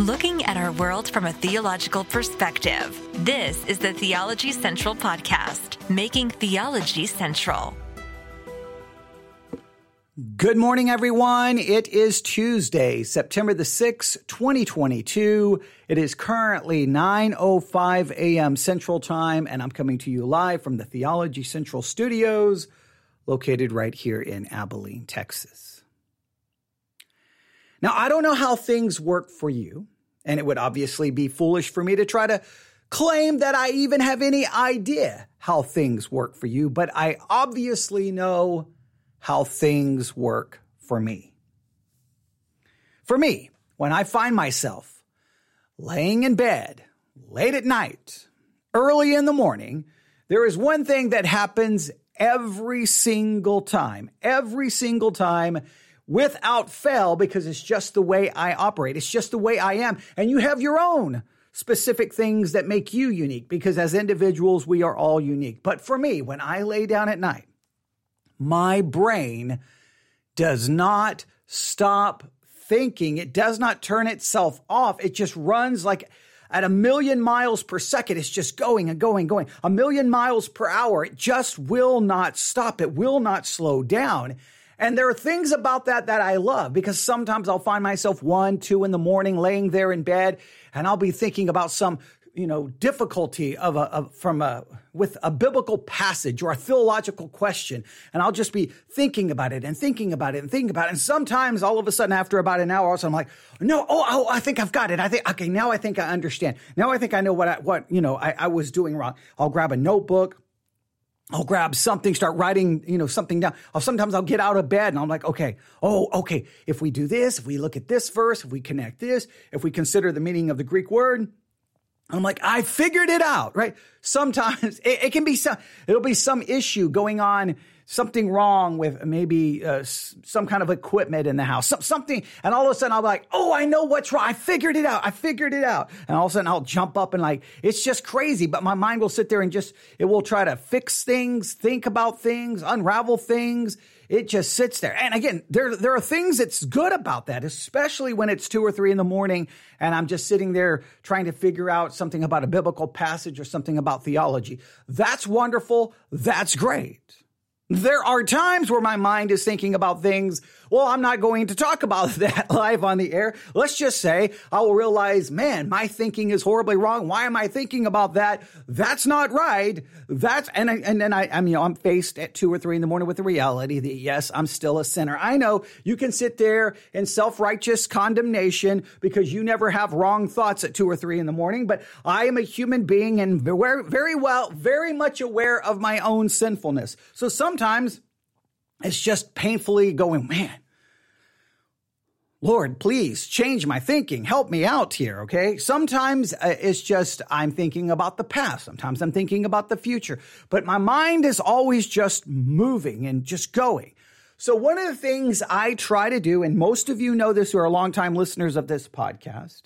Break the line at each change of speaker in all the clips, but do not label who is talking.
looking at our world from a theological perspective. This is the Theology Central Podcast, making theology central.
Good morning, everyone. It is Tuesday, September the 6th, 2022. It is currently 9.05 a.m. Central Time, and I'm coming to you live from the Theology Central studios located right here in Abilene, Texas. Now, I don't know how things work for you, and it would obviously be foolish for me to try to claim that I even have any idea how things work for you, but I obviously know how things work for me. For me, when I find myself laying in bed late at night, early in the morning, there is one thing that happens every single time, every single time without fail because it's just the way I operate. It's just the way I am. And you have your own specific things that make you unique because as individuals, we are all unique. But for me, when I lay down at night, my brain does not stop thinking. It does not turn itself off. It just runs like at a million miles per second. It's just going and going, going. A million miles per hour. It just will not stop. It will not slow down. And there are things about that that I love because sometimes I'll find myself one, two in the morning laying there in bed and I'll be thinking about some you know difficulty of a of, from a with a biblical passage or a theological question. And i'll just be thinking about it and thinking about it and thinking about it. And sometimes all of a sudden after about an hour or so i'm like no oh, oh i think i've got it. I think okay now i think i understand. Now i think i know what i what you know i, I was doing wrong. I'll grab a notebook I'll grab something, start writing, you know, something down. I'll, sometimes I'll get out of bed and I'm like, okay, oh, okay. If we do this, if we look at this verse, if we connect this, if we consider the meaning of the Greek word, I'm like, I figured it out, right? Sometimes it, it, can be some, it'll be some issue going on, something wrong with maybe uh, some kind of equipment in the house, some, something. And all of a sudden I'll be like, oh, I know what's wrong. I figured it out. I figured it out. And all of a sudden I'll jump up and like, it's just crazy. But my mind will sit there and just, it will try to fix things, think about things, unravel things it just sits there. And again, there, there are things that's good about that, especially when it's two or three in the morning and I'm just sitting there trying to figure out something about a biblical passage or something about theology. That's wonderful. That's great. There are times where my mind is thinking about things. Well, I'm not going to talk about that live on the air. Let's just say I will realize, man, my thinking is horribly wrong. Why am I thinking about that? That's not right. That's, and, I, and then I, I mean, you know, I'm faced at two or three in the morning with the reality that yes, I'm still a sinner. I know you can sit there in self-righteous condemnation because you never have wrong thoughts at two or three in the morning, but I am a human being and very, very well, very much aware of my own sinfulness. So sometimes it's just painfully going, man, Lord, please change my thinking. Help me out here, okay? Sometimes uh, it's just I'm thinking about the past. Sometimes I'm thinking about the future. But my mind is always just moving and just going. So one of the things I try to do, and most of you know this who are longtime listeners of this podcast,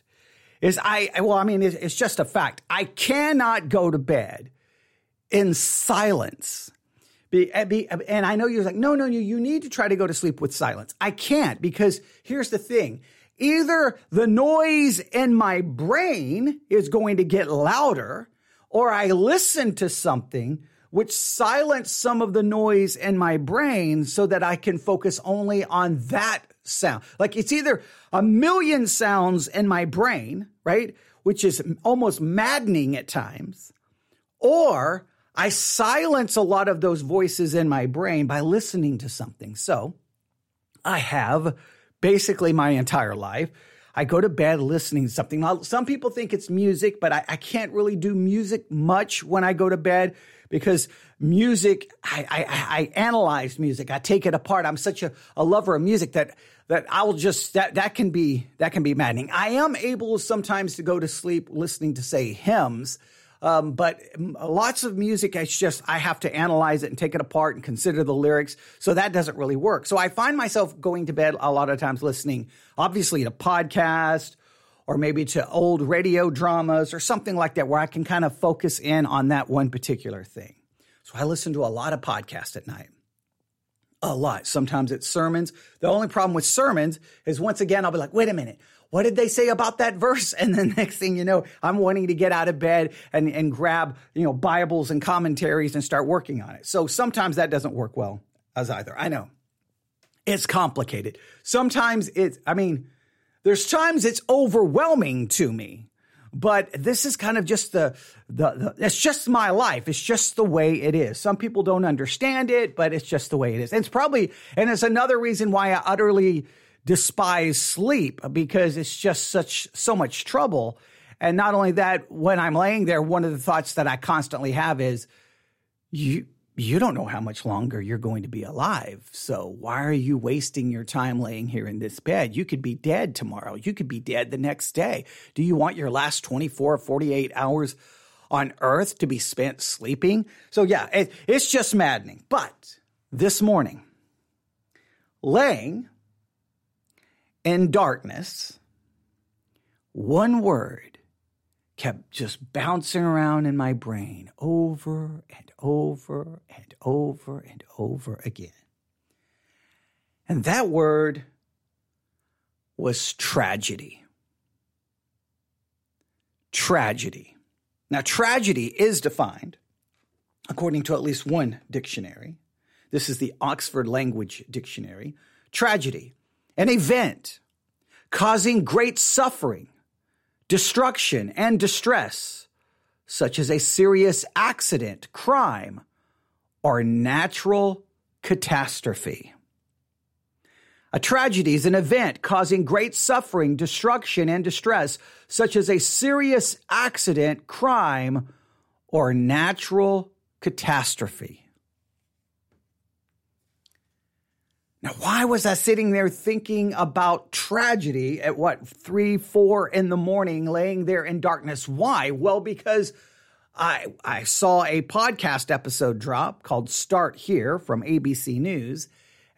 is I, well, I mean, it's just a fact. I cannot go to bed in silence be, eh, be, eh, and I know you're like, no, no, no, you need to try to go to sleep with silence. I can't because here's the thing. Either the noise in my brain is going to get louder or I listen to something which silence some of the noise in my brain so that I can focus only on that sound. Like it's either a million sounds in my brain, right? Which is almost maddening at times, or I silence a lot of those voices in my brain by listening to something. So I have basically my entire life. I go to bed listening to something. Now, some people think it's music, but I, I, can't really do music much when I go to bed because music, I, I, I analyze music. I take it apart. I'm such a, a lover of music that that I'll just that that can be that can be maddening. I am able sometimes to go to sleep listening to say hymns um, but lots of music, it's just, I have to analyze it and take it apart and consider the lyrics. So that doesn't really work. So I find myself going to bed a lot of times listening, obviously, to podcast or maybe to old radio dramas or something like that, where I can kind of focus in on that one particular thing. So I listen to a lot of podcasts at night. a lot. Sometimes it's sermons. The only problem with sermons is once again, I'll be like, wait a minute. What did they say about that verse? And the next thing you know, I'm wanting to get out of bed and, and grab, you know, Bibles and commentaries and start working on it. So sometimes that doesn't work well as either. I know it's complicated. Sometimes it's, I mean, there's times it's overwhelming to me but this is kind of just the, the, the, it's just my life. It's just the way it is. Some people don't understand it, but it's just the way it is. And it's probably, and it's another reason why I utterly despise sleep because it's just such, so much trouble. And not only that, when I'm laying there, one of the thoughts that I constantly have is, you, you don't know how much longer you're going to be alive. So why are you wasting your time laying here in this bed? You could be dead tomorrow. You could be dead the next day. Do you want your last 24 or 48 hours on earth to be spent sleeping? So yeah, it, it's just maddening. But this morning, laying in darkness, one word kept just bouncing around in my brain over and over and over and over again. And that word was tragedy. Tragedy. Now, tragedy is defined, according to at least one dictionary. This is the Oxford Language Dictionary. Tragedy, an event causing great suffering destruction, and distress, such as a serious accident, crime, or natural catastrophe. A tragedy is an event causing great suffering, destruction, and distress, such as a serious accident, crime, or natural catastrophe. Now, why was I sitting there thinking about tragedy at what, three, four in the morning, laying there in darkness? Why? Well, because I, I saw a podcast episode drop called Start Here from ABC News.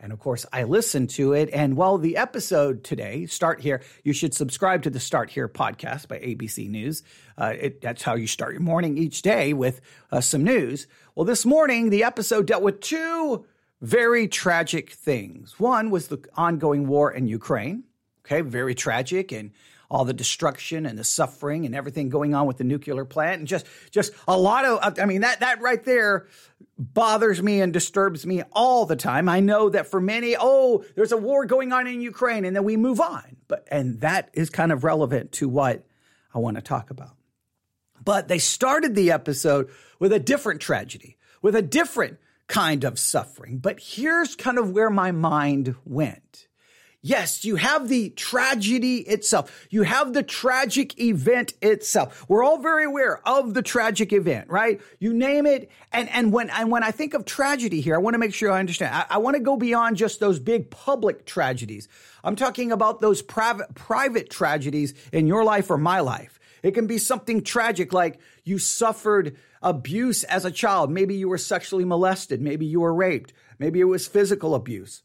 And of course, I listened to it. And well, the episode today, Start Here, you should subscribe to the Start Here podcast by ABC News. Uh, it, that's how you start your morning each day with uh, some news. Well, this morning, the episode dealt with two very tragic things. One was the ongoing war in Ukraine. Okay, very tragic and all the destruction and the suffering and everything going on with the nuclear plant and just just a lot of I mean that that right there bothers me and disturbs me all the time. I know that for many, oh, there's a war going on in Ukraine and then we move on. But and that is kind of relevant to what I want to talk about. But they started the episode with a different tragedy, with a different kind of suffering. But here's kind of where my mind went. Yes, you have the tragedy itself. You have the tragic event itself. We're all very aware of the tragic event, right? You name it. And, and when, and when I think of tragedy here, I want to make sure I understand. I, I want to go beyond just those big public tragedies. I'm talking about those private, private tragedies in your life or my life. It can be something tragic like you suffered abuse as a child. Maybe you were sexually molested. Maybe you were raped. Maybe it was physical abuse.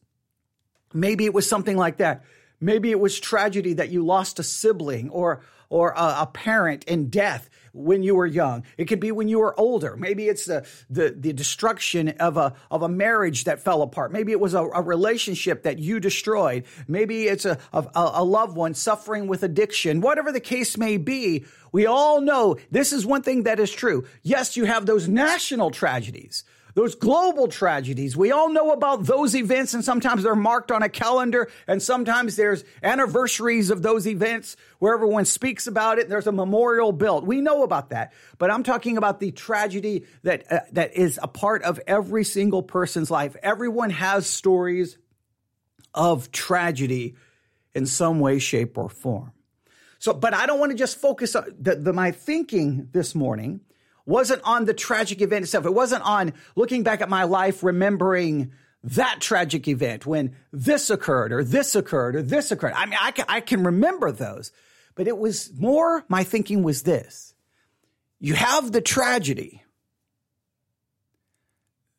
Maybe it was something like that. Maybe it was tragedy that you lost a sibling or or a, a, parent in death when you were young. It could be when you were older. Maybe it's the the, the destruction of a of a marriage that fell apart. Maybe it was a, a relationship that you destroyed. Maybe it's a, a a loved one suffering with addiction. Whatever the case may be, we all know this is one thing that is true. Yes, you have those national tragedies those global tragedies. We all know about those events, and sometimes they're marked on a calendar, and sometimes there's anniversaries of those events where everyone speaks about it. There's a memorial built. We know about that, but I'm talking about the tragedy that uh, that is a part of every single person's life. Everyone has stories of tragedy in some way, shape, or form. So, but I don't want to just focus on the, the, my thinking this morning wasn't on the tragic event itself. It wasn't on looking back at my life, remembering that tragic event when this occurred or this occurred or this occurred. I mean, I can, I can remember those, but it was more, my thinking was this. You have the tragedy.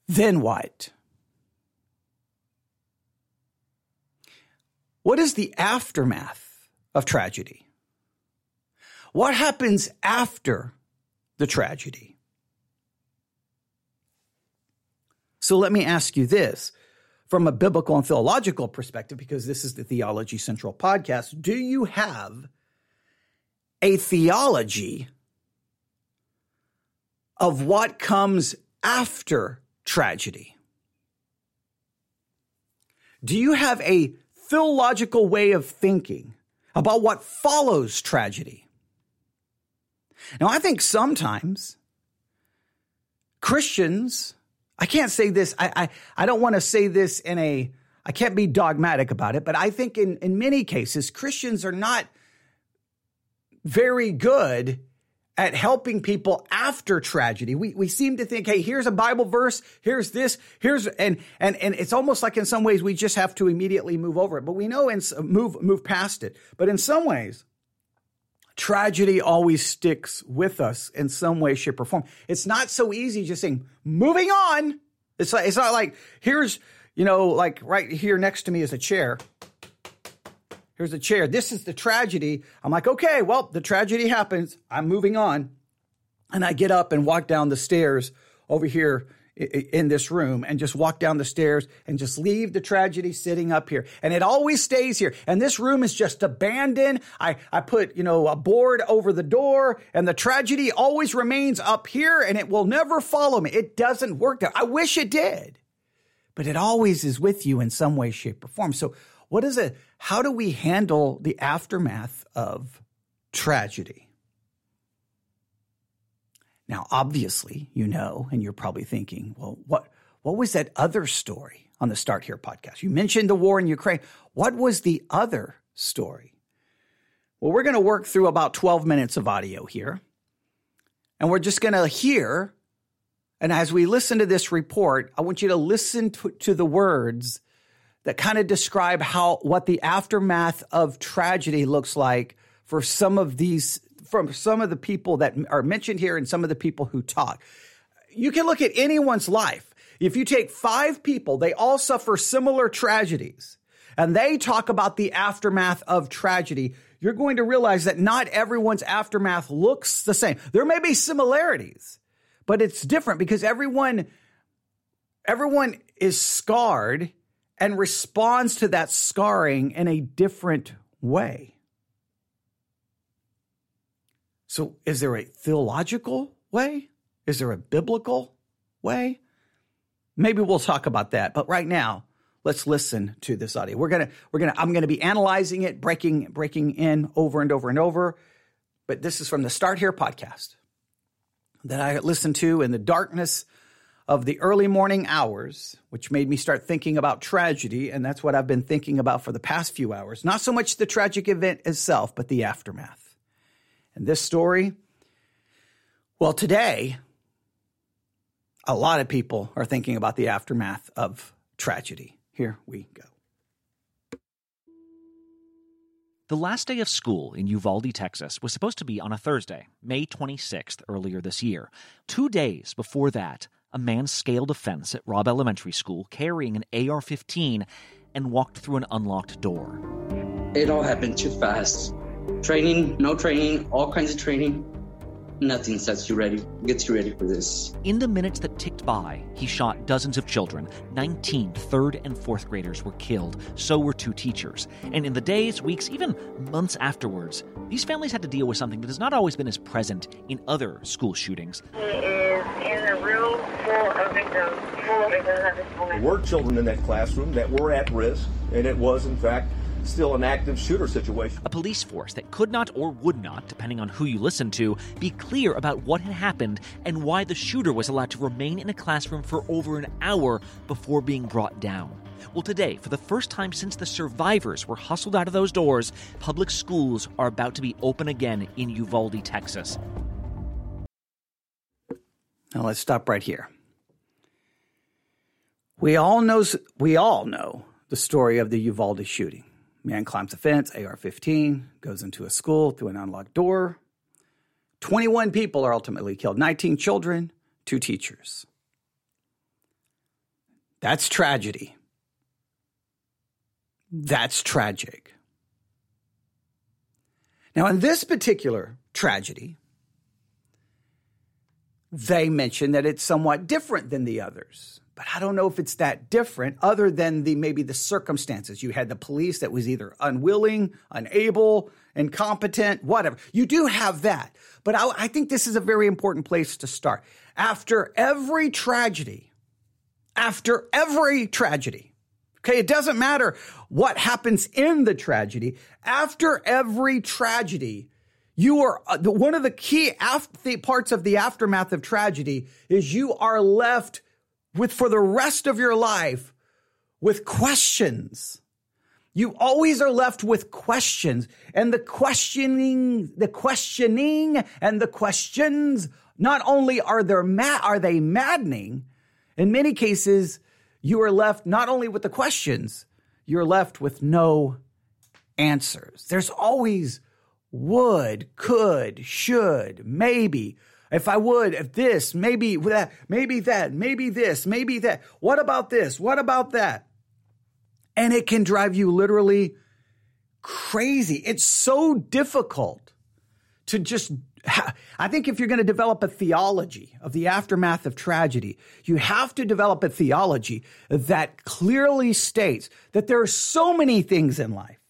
Then what? What is the aftermath of tragedy? What happens after the tragedy. So let me ask you this. from a biblical and theological perspective, because this is the Theology Central podcast, do you have a theology of what comes after tragedy? Do you have a theological way of thinking about what follows tragedy? Now, I think sometimes Christians, I can't say this, I, I, I don't want to say this in a, I can't be dogmatic about it, but I think in, in many cases, Christians are not very good at helping people after tragedy. We, we seem to think, hey, here's a Bible verse, here's this, here's, and, and, and it's almost like in some ways we just have to immediately move over it. But we know and move, move past it. But in some ways, tragedy always sticks with us in some way, shape, or form. It's not so easy just saying, moving on. It's like, it's not like, here's, you know, like right here next to me is a chair. Here's a chair. This is the tragedy. I'm like, okay, well, the tragedy happens. I'm moving on. And I get up and walk down the stairs over here in this room and just walk down the stairs and just leave the tragedy sitting up here. And it always stays here. And this room is just abandoned. I, I put, you know, a board over the door and the tragedy always remains up here and it will never follow me. It doesn't work there. I wish it did, but it always is with you in some way, shape, or form. So what is it? How do we handle the aftermath of tragedy? Now, obviously, you know, and you're probably thinking, well, what, what was that other story on the Start Here podcast? You mentioned the war in Ukraine. What was the other story? Well, we're going to work through about 12 minutes of audio here. And we're just going to hear. And as we listen to this report, I want you to listen to, to the words that kind of describe how what the aftermath of tragedy looks like for some of these from some of the people that are mentioned here and some of the people who talk. You can look at anyone's life. If you take five people, they all suffer similar tragedies and they talk about the aftermath of tragedy. You're going to realize that not everyone's aftermath looks the same. There may be similarities, but it's different because everyone, everyone is scarred and responds to that scarring in a different way. So, is there a theological way? Is there a biblical way? Maybe we'll talk about that. But right now, let's listen to this audio. We're gonna, we're gonna, I'm gonna be analyzing it, breaking, breaking in over and over and over. But this is from the Start Here podcast that I listened to in the darkness of the early morning hours, which made me start thinking about tragedy. And that's what I've been thinking about for the past few hours. Not so much the tragic event itself, but the aftermath. And this story, well, today, a lot of people are thinking about the aftermath of tragedy. Here we go.
The last day of school in Uvalde, Texas was supposed to be on a Thursday, May 26th, earlier this year. Two days before that, a man scaled a fence at Robb Elementary School carrying an AR 15 and walked through an unlocked door.
It all happened too fast. Training, no training, all kinds of training. Nothing sets you ready, gets you ready for this.
In the minutes that ticked by, he shot dozens of children. 19 third and fourth graders were killed. So were two teachers. And in the days, weeks, even months afterwards, these families had to deal with something that has not always been as present in other school shootings.
He is in a room full of victims, full of victims at this moment.
There were children in that classroom that were at risk, and it was, in fact, still an active shooter situation.
A police force that could not or would not, depending on who you listen to, be clear about what had happened and why the shooter was allowed to remain in a classroom for over an hour before being brought down. Well, today, for the first time since the survivors were hustled out of those doors, public schools are about to be open again in Uvalde, Texas.
Now let's stop right here. We all knows we all know the story of the Uvalde shooting. Man climbs a fence, AR 15, goes into a school through an unlocked door. 21 people are ultimately killed 19 children, two teachers. That's tragedy. That's tragic. Now, in this particular tragedy, they mention that it's somewhat different than the others. But I don't know if it's that different other than the maybe the circumstances. You had the police that was either unwilling, unable, incompetent, whatever. You do have that. But I, I think this is a very important place to start. After every tragedy, after every tragedy, okay, it doesn't matter what happens in the tragedy. After every tragedy, you are uh, one of the key af- parts of the aftermath of tragedy is you are left with for the rest of your life with questions. You always are left with questions and the questioning, the questioning and the questions not only are they ma- are they maddening, in many cases you are left not only with the questions, you're left with no answers. There's always would, could, should, maybe, if I would, if this, maybe that, maybe that, maybe this, maybe that. What about this? What about that? And it can drive you literally crazy. It's so difficult to just I think if you're going to develop a theology of the aftermath of tragedy, you have to develop a theology that clearly states that there are so many things in life,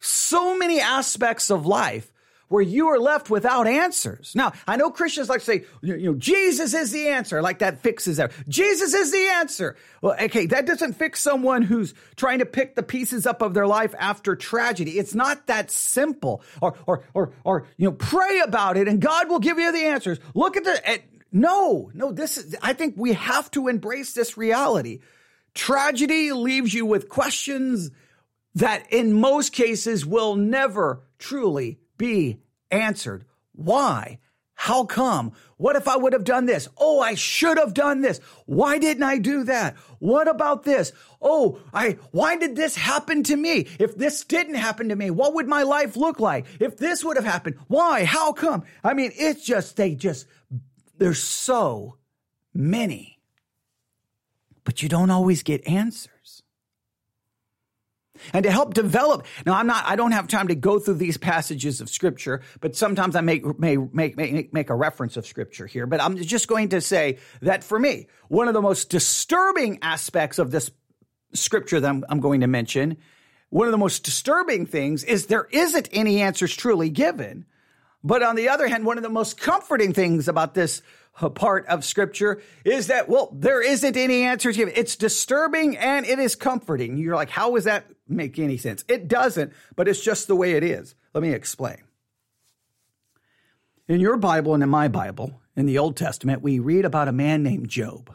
so many aspects of life where you are left without answers. Now, I know Christians like to say, you know, Jesus is the answer, like that fixes everything. Jesus is the answer. Well, okay, that doesn't fix someone who's trying to pick the pieces up of their life after tragedy. It's not that simple. Or, or, or, or, you know, pray about it and God will give you the answers. Look at the, at, no, no, this is, I think we have to embrace this reality. Tragedy leaves you with questions that in most cases will never truly be answered. Why? How come? What if I would have done this? Oh, I should have done this. Why didn't I do that? What about this? Oh, I, why did this happen to me? If this didn't happen to me, what would my life look like? If this would have happened, why? How come? I mean, it's just, they just, there's so many, but you don't always get answers and to help develop. Now, I'm not, I don't have time to go through these passages of scripture, but sometimes I make, may, make, make, make a reference of scripture here. But I'm just going to say that for me, one of the most disturbing aspects of this scripture that I'm, I'm going to mention, one of the most disturbing things is there isn't any answers truly given. But on the other hand, one of the most comforting things about this part of scripture is that, well, there isn't any answers given. It's disturbing and it is comforting. You're like, how does that make any sense? It doesn't, but it's just the way it is. Let me explain. In your Bible and in my Bible, in the Old Testament, we read about a man named Job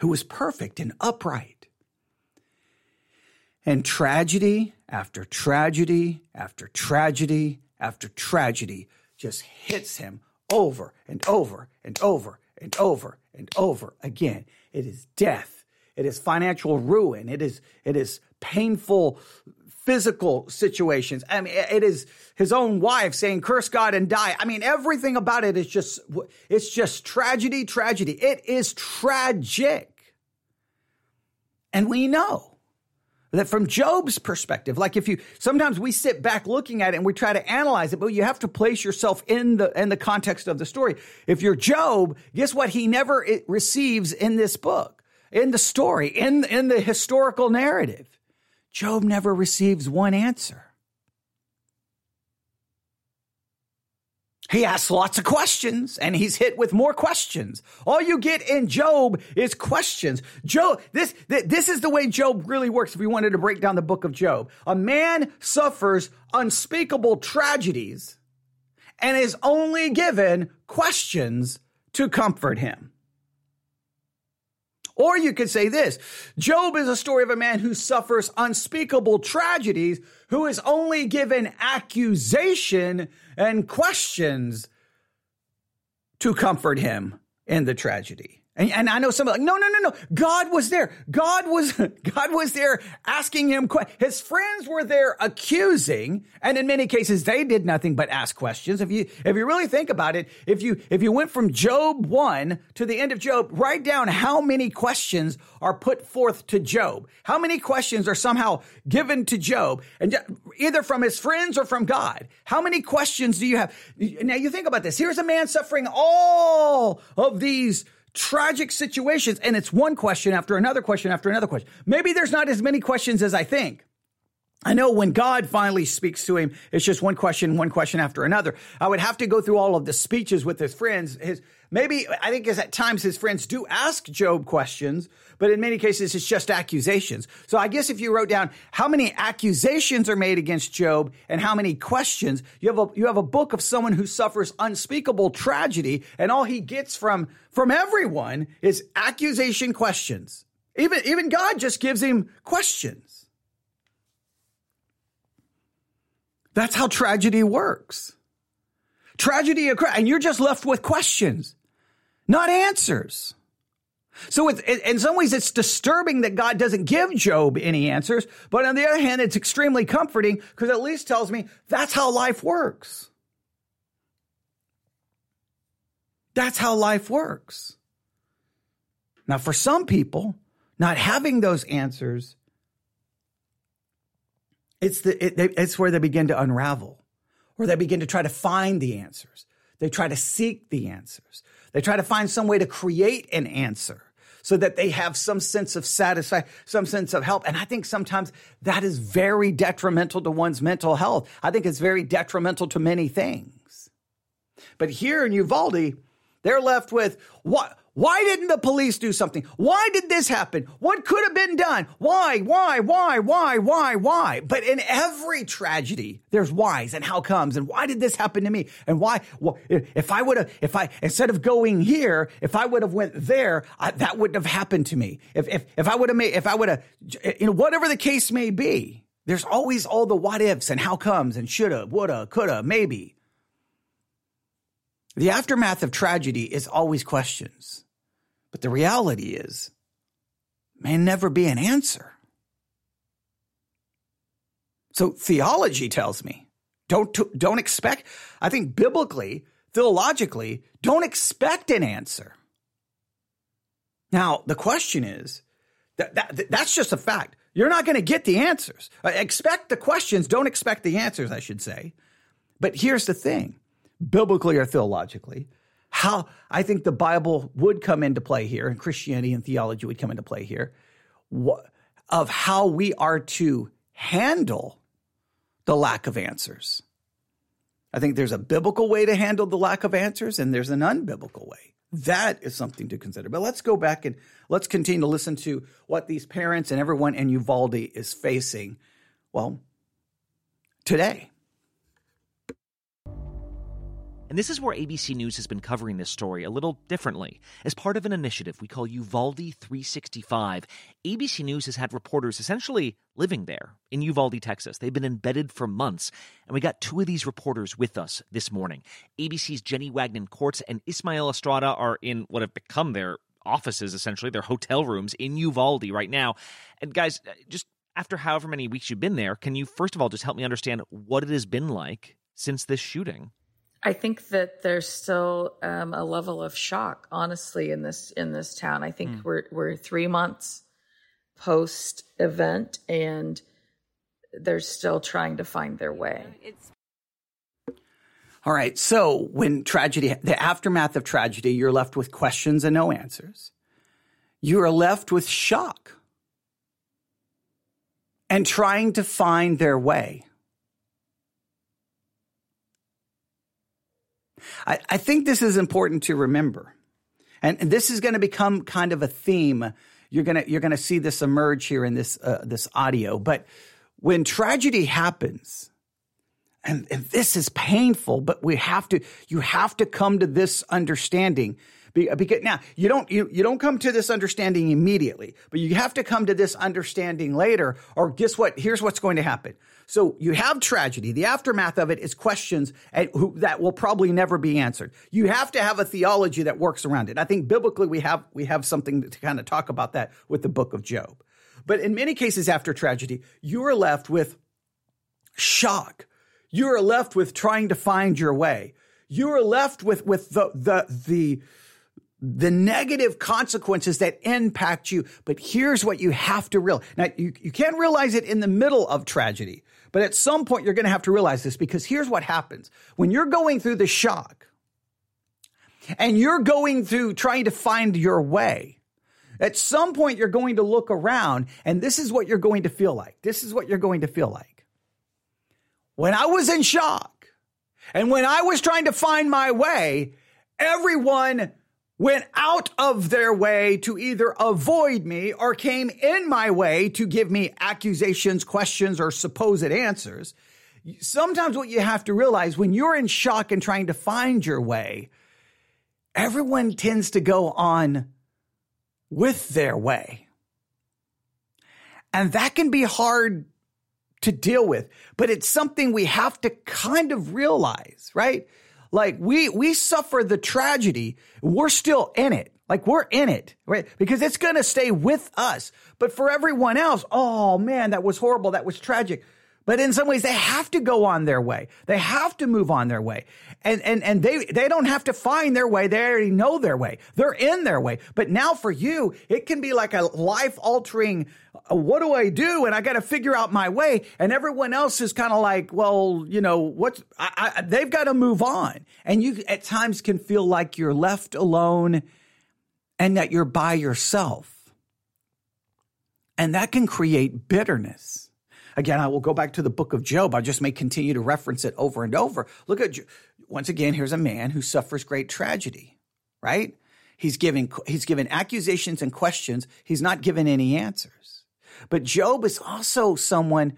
who was perfect and upright. And tragedy after tragedy after tragedy after tragedy just hits him over and over and over and over and over again. It is death. It is financial ruin. It is, it is painful physical situations. I mean, it is his own wife saying, curse God and die. I mean, everything about it is just, it's just tragedy, tragedy. It is tragic. And we know that from Job's perspective, like if you sometimes we sit back looking at it and we try to analyze it, but you have to place yourself in the in the context of the story. If you're Job, guess what? He never receives in this book, in the story, in in the historical narrative. Job never receives one answer. He asks lots of questions and he's hit with more questions. All you get in Job is questions. Job, this, this is the way Job really works if we wanted to break down the book of Job. A man suffers unspeakable tragedies and is only given questions to comfort him. Or you could say this Job is a story of a man who suffers unspeakable tragedies, who is only given accusation and questions to comfort him in the tragedy. And, and I know some like, no, no, no, no. God was there. God was, God was there asking him. questions. His friends were there accusing. And in many cases, they did nothing but ask questions. If you, if you really think about it, if you, if you went from Job one to the end of Job, write down how many questions are put forth to Job. How many questions are somehow given to Job and either from his friends or from God? How many questions do you have? Now you think about this. Here's a man suffering all of these tragic situations and it's one question after another question after another question. Maybe there's not as many questions as I think. I know when God finally speaks to him, it's just one question, one question after another. I would have to go through all of the speeches with his friends. His maybe I think is at times his friends do ask Job questions, but in many cases it's just accusations. So I guess if you wrote down how many accusations are made against Job and how many questions, you have a you have a book of someone who suffers unspeakable tragedy, and all he gets from from everyone is accusation questions. Even even God just gives him questions. That's how tragedy works. Tragedy occurs, and you're just left with questions, not answers. So in some ways, it's disturbing that God doesn't give Job any answers. But on the other hand, it's extremely comforting because at least tells me that's how life works. That's how life works. Now, for some people, not having those answers it's, the, it, it's where they begin to unravel, or they begin to try to find the answers. They try to seek the answers. They try to find some way to create an answer so that they have some sense of satisfaction, some sense of help. And I think sometimes that is very detrimental to one's mental health. I think it's very detrimental to many things. But here in Uvalde, they're left with what? Why didn't the police do something? Why did this happen? What could have been done? Why, why, why, why, why, why? But in every tragedy, there's whys and how comes and why did this happen to me? And why, well, if I would have, if I, instead of going here, if I would have went there, I, that wouldn't have happened to me. If, if, if I would have made, if I would have, you know, whatever the case may be, there's always all the what ifs and how comes and shoulda, woulda, coulda, maybe. The aftermath of tragedy is always questions. But the reality is, may never be an answer. So theology tells me don't, don't expect, I think biblically, theologically, don't expect an answer. Now, the question is that, that that's just a fact. You're not going to get the answers. Uh, expect the questions, don't expect the answers, I should say. But here's the thing biblically or theologically, how I think the Bible would come into play here, and Christianity and theology would come into play here, of how we are to handle the lack of answers. I think there's a biblical way to handle the lack of answers, and there's an unbiblical way. That is something to consider. But let's go back and let's continue to listen to what these parents and everyone in Uvalde is facing, well, today.
And this is where ABC News has been covering this story a little differently. As part of an initiative we call Uvalde 365, ABC News has had reporters essentially living there in Uvalde, Texas. They've been embedded for months. And we got two of these reporters with us this morning. ABC's Jenny Wagnon Courts and Ismael Estrada are in what have become their offices, essentially, their hotel rooms in Uvalde right now. And guys, uh, just after however many weeks you've been there, can you first of all just help me understand what it has been like since this shooting?
I think that there's still um, a level of shock, honestly, in this in this town. I think mm. we're we're three months post event, and they're still trying to find their way. It's-
All right. So when tragedy, the aftermath of tragedy, you're left with questions and no answers. You are left with shock and trying to find their way. I, I think this is important to remember. And, and this is going to become kind of a theme. You're going to, you're going to see this emerge here in this, uh, this audio. But when tragedy happens, and, and this is painful, but we have to, you have to come to this understanding because now you don't you, you don't come to this understanding immediately, but you have to come to this understanding later. Or guess what? Here's what's going to happen. So you have tragedy. The aftermath of it is questions eh, that will probably never be answered. You have to have a theology that works around it. I think biblically we have we have something to kind of talk about that with the book of Job. But in many cases after tragedy, you are left with shock. You are left with trying to find your way. You are left with with the the the the negative consequences that impact you. But here's what you have to realize. Now, you, you can't realize it in the middle of tragedy, but at some point you're going to have to realize this because here's what happens. When you're going through the shock, and you're going through trying to find your way, at some point you're going to look around and this is what you're going to feel like. This is what you're going to feel like. When I was in shock and when I was trying to find my way, everyone went out of their way to either avoid me or came in my way to give me accusations, questions, or supposed answers. Sometimes what you have to realize when you're in shock and trying to find your way, everyone tends to go on with their way. And that can be hard to deal with, but it's something we have to kind of realize, right? Like we we suffer the tragedy, we're still in it. Like we're in it, right? Because it's going to stay with us. But for everyone else, oh man, that was horrible, that was tragic. But in some ways, they have to go on their way. They have to move on their way. And, and, and they, they don't have to find their way. They already know their way. They're in their way. But now for you, it can be like a life altering, uh, what do I do? And I got to figure out my way. And everyone else is kind of like, well, you know, what, I, I, they've got to move on. And you at times can feel like you're left alone and that you're by yourself. And that can create bitterness. Again, I will go back to the book of Job. I just may continue to reference it over and over. Look at, once again, here's a man who suffers great tragedy, right? He's giving, he's given accusations and questions. He's not given any answers. But Job is also someone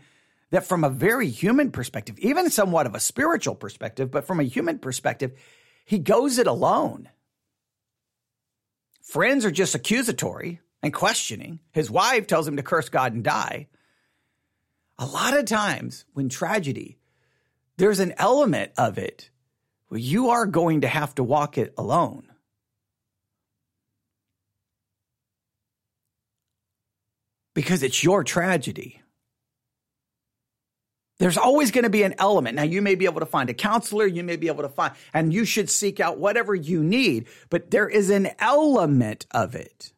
that from a very human perspective, even somewhat of a spiritual perspective, but from a human perspective, he goes it alone. Friends are just accusatory and questioning. His wife tells him to curse God and die a lot of times when tragedy, there's an element of it where you are going to have to walk it alone. Because it's your tragedy. There's always going to be an element. Now, you may be able to find a counselor, you may be able to find, and you should seek out whatever you need, but there is an element of it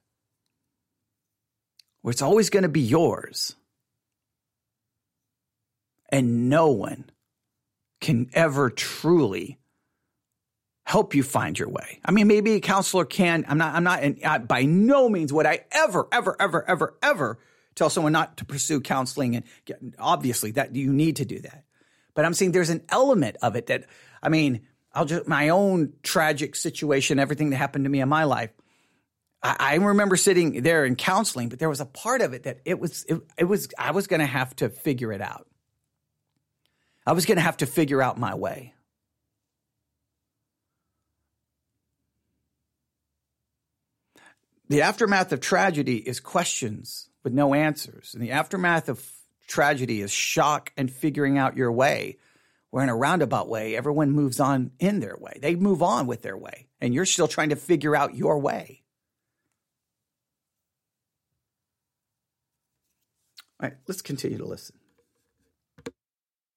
where it's always going to be yours and no one can ever truly help you find your way. I mean, maybe a counselor can. I'm not. I'm not. And uh, by no means would I ever, ever, ever, ever, ever tell someone not to pursue counseling. And get, obviously, that you need to do that. But I'm saying there's an element of it that. I mean, I'll just my own tragic situation, everything that happened to me in my life. I, I remember sitting there in counseling, but there was a part of it that it was. It, it was. I was going to have to figure it out. I was going to have to figure out my way. The aftermath of tragedy is questions with no answers. And the aftermath of tragedy is shock and figuring out your way. Where in a roundabout way, everyone moves on in their way. They move on with their way, and you're still trying to figure out your way. All right, let's continue to listen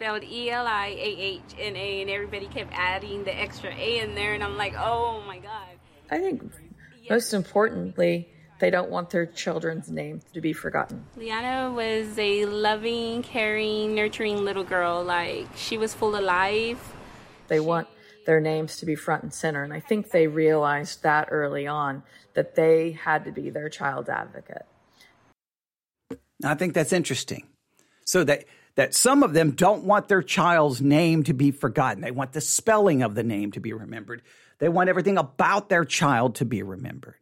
spelled E L I A H N A, and everybody kept adding the extra A in there, and I'm like, oh my god.
I think most importantly, they don't want their children's name to be forgotten.
Liana was a loving, caring, nurturing little girl. Like she was full of life.
They want their names to be front and center, and I think they realized that early on that they had to be their child advocate.
I think that's interesting. So that that some of them don't want their child's name to be forgotten. They want the spelling of the name to be remembered. They want everything about their child to be remembered.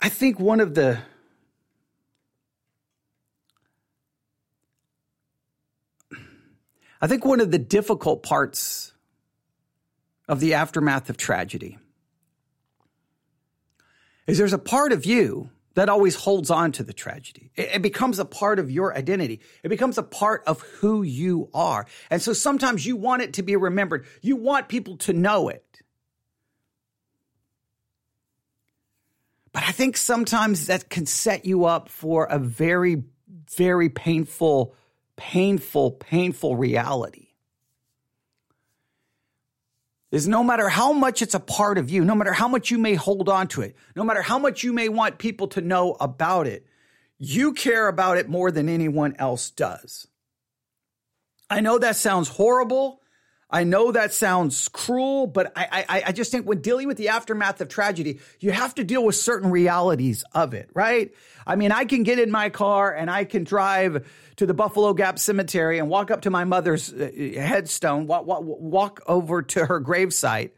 I think one of the I think one of the difficult parts of the aftermath of tragedy is there's a part of you that always holds on to the tragedy. It, it, becomes a part of your identity. It becomes a part of who you are. And so sometimes you want it to be remembered. You want people to know it. But I think sometimes that can set you up for a very, very painful, painful, painful reality is no matter how much it's a part of you, no matter how much you may hold on to it, no matter how much you may want people to know about it, you care about it more than anyone else does. I know that sounds horrible. I know that sounds cruel, but I, I, I just think when dealing with the aftermath of tragedy, you have to deal with certain realities of it, right? I mean, I can get in my car and I can drive to the Buffalo Gap Cemetery and walk up to my mother's uh, headstone, walk, walk, walk over to her gravesite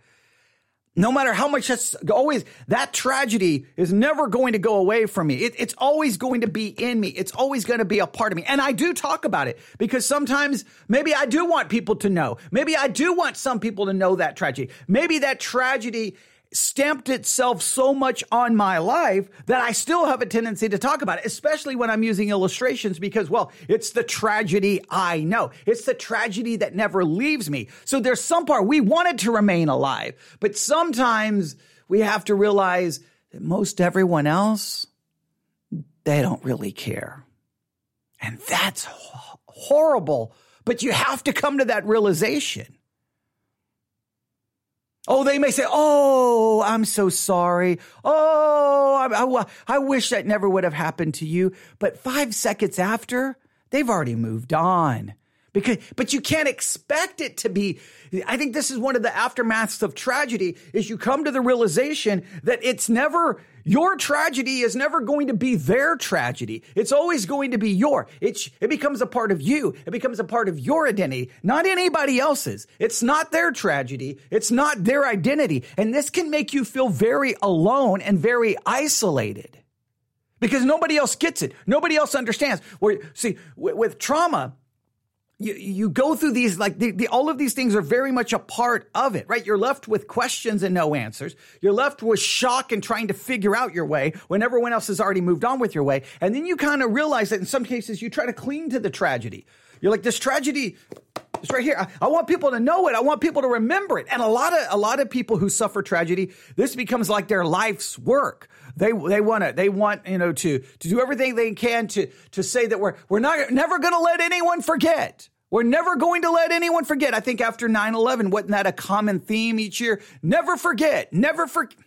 no matter how much that's always that tragedy is never going to go away from me. It, it's always going to be in me. It's always going to be a part of me. And I do talk about it because sometimes maybe I do want people to know. Maybe I do want some people to know that tragedy. Maybe that tragedy stamped itself so much on my life that I still have a tendency to talk about it, especially when I'm using illustrations because, well, it's the tragedy I know. It's the tragedy that never leaves me. So there's some part we wanted to remain alive, but sometimes we have to realize that most everyone else, they don't really care. And that's horrible, but you have to come to that realization. Oh, they may say, Oh, I'm so sorry. Oh, I, I, I, wish that never would have happened to you. But five seconds after, they've already moved on because but you can't expect it to be i think this is one of the aftermaths of tragedy is you come to the realization that it's never your tragedy is never going to be their tragedy. It's always going to be your. It, it becomes a part of you. It becomes a part of your identity not anybody else's. It's not their tragedy. It's not their identity. And this can make you feel very alone and very isolated. Because nobody else gets it. Nobody else understands. Where see with, with trauma you, you go through these like the, the, all of these things are very much a part of it right? You're left with questions and no answers. You're left with shock and trying to figure out your way when everyone else has already moved on with your way. And then you kind of realize that in some cases you try to cling to the tragedy. You're like this tragedy is right here. I, I want people to know it. I want people to remember it. And a lot of a lot of people who suffer tragedy this becomes like their life's work they they want to they want you know to to do everything they can to to say that we're we're not never going to let anyone forget. We're never going to let anyone forget. I think after 9/11 wasn't that a common theme each year? Never forget. Never forget.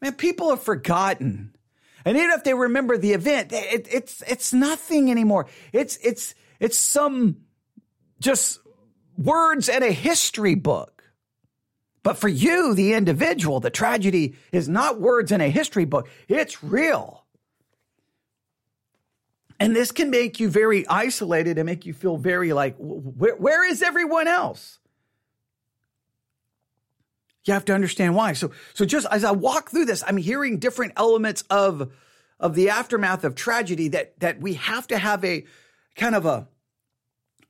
Man, people have forgotten. And even if they remember the event, it, it's it's nothing anymore. It's it's it's some just words in a history book. But for you, the individual, the tragedy is not words in a history book. It's real. And this can make you very isolated and make you feel very like, where, where is everyone else? You have to understand why. So, so just as I walk through this, I'm hearing different elements of, of the aftermath of tragedy that, that we have to have a kind of a,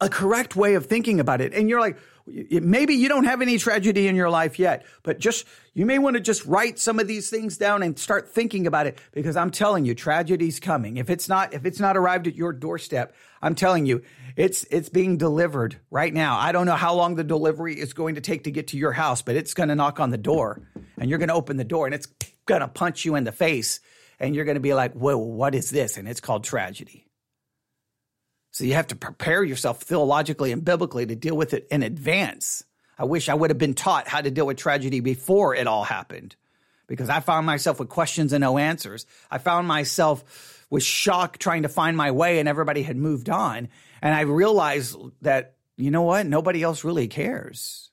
a correct way of thinking about it. And you're like, maybe you don't have any tragedy in your life yet, but just you may want to just write some of these things down and start thinking about it because I'm telling you, tragedy's coming. If it's not if it's not arrived at your doorstep, I'm telling you, it's it's being delivered right now. I don't know how long the delivery is going to take to get to your house, but it's going to knock on the door and you're going to open the door and it's going to punch you in the face and you're going to be like, "Whoa, what is this?" and it's called tragedy. So you have to prepare yourself theologically and biblically to deal with it in advance. I wish I would have been taught how to deal with tragedy before it all happened because I found myself with questions and no answers. I found myself with shock trying to find my way and everybody had moved on. And I realized that, you know what? Nobody else really cares.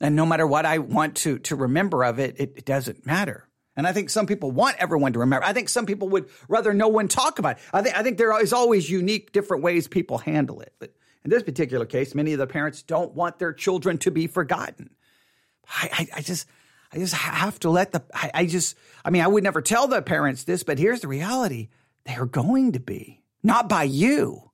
And no matter what I want to, to remember of it, it, it doesn't matter. And I think some people want everyone to remember. I think some people would rather no one talk about it. I think, I think there is always unique, different ways people handle it. But in this particular case, many of the parents don't want their children to be forgotten. I, I, I just, I just have to let the, I, I just, I mean, I would never tell the parents this, but here's the reality. They are going to be, not by you,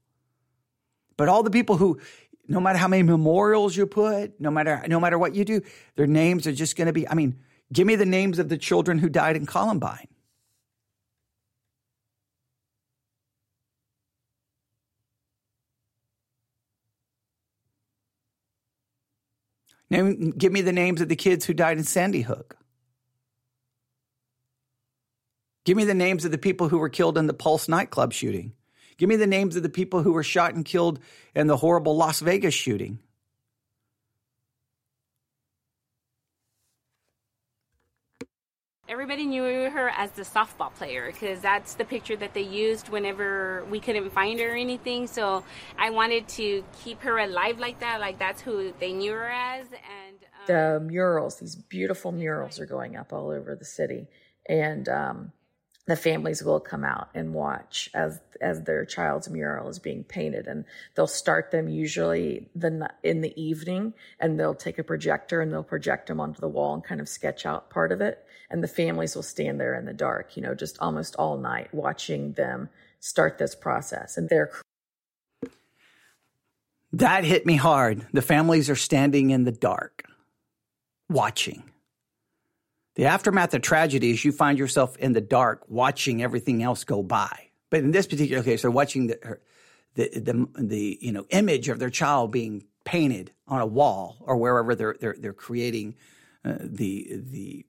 but all the people who, no matter how many memorials you put, no matter, no matter what you do, their names are just going to be, I mean, Give me the names of the children who died in Columbine. Name, give me the names of the kids who died in Sandy Hook. Give me the names of the people who were killed in the Pulse nightclub shooting. Give me the names of the people who were shot and killed in the horrible Las Vegas shooting.
Everybody knew her as the softball player because that's the picture that they used whenever we couldn't find her or anything. So I wanted to keep her alive like that, like that's who they knew her as. And um,
the murals, these beautiful murals, are going up all over the city, and um, the families will come out and watch as as their child's mural is being painted and they'll start them usually the in the evening and they'll take a projector and they'll project them onto the wall and kind of sketch out part of it and the families will stand there in the dark you know just almost all night watching them start this process. And they're
that hit me hard. The families are standing in the dark watching. The aftermath of tragedy is you find yourself in the dark watching everything else go by. But in this particular case, they're watching the, the, the, the you know, image of their child being painted on a wall or wherever they're, they're, they're creating uh, the, the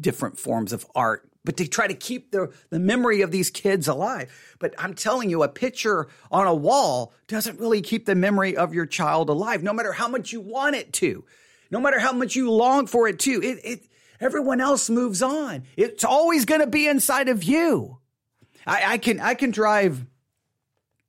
different forms of art but to try to keep the, the memory of these kids alive. But I'm telling you, a picture on a wall doesn't really keep the memory of your child alive, no matter how much you want it to, no matter how much you long for it to. It, it, Everyone else moves on. It's always going to be inside of you. I, I, can I can drive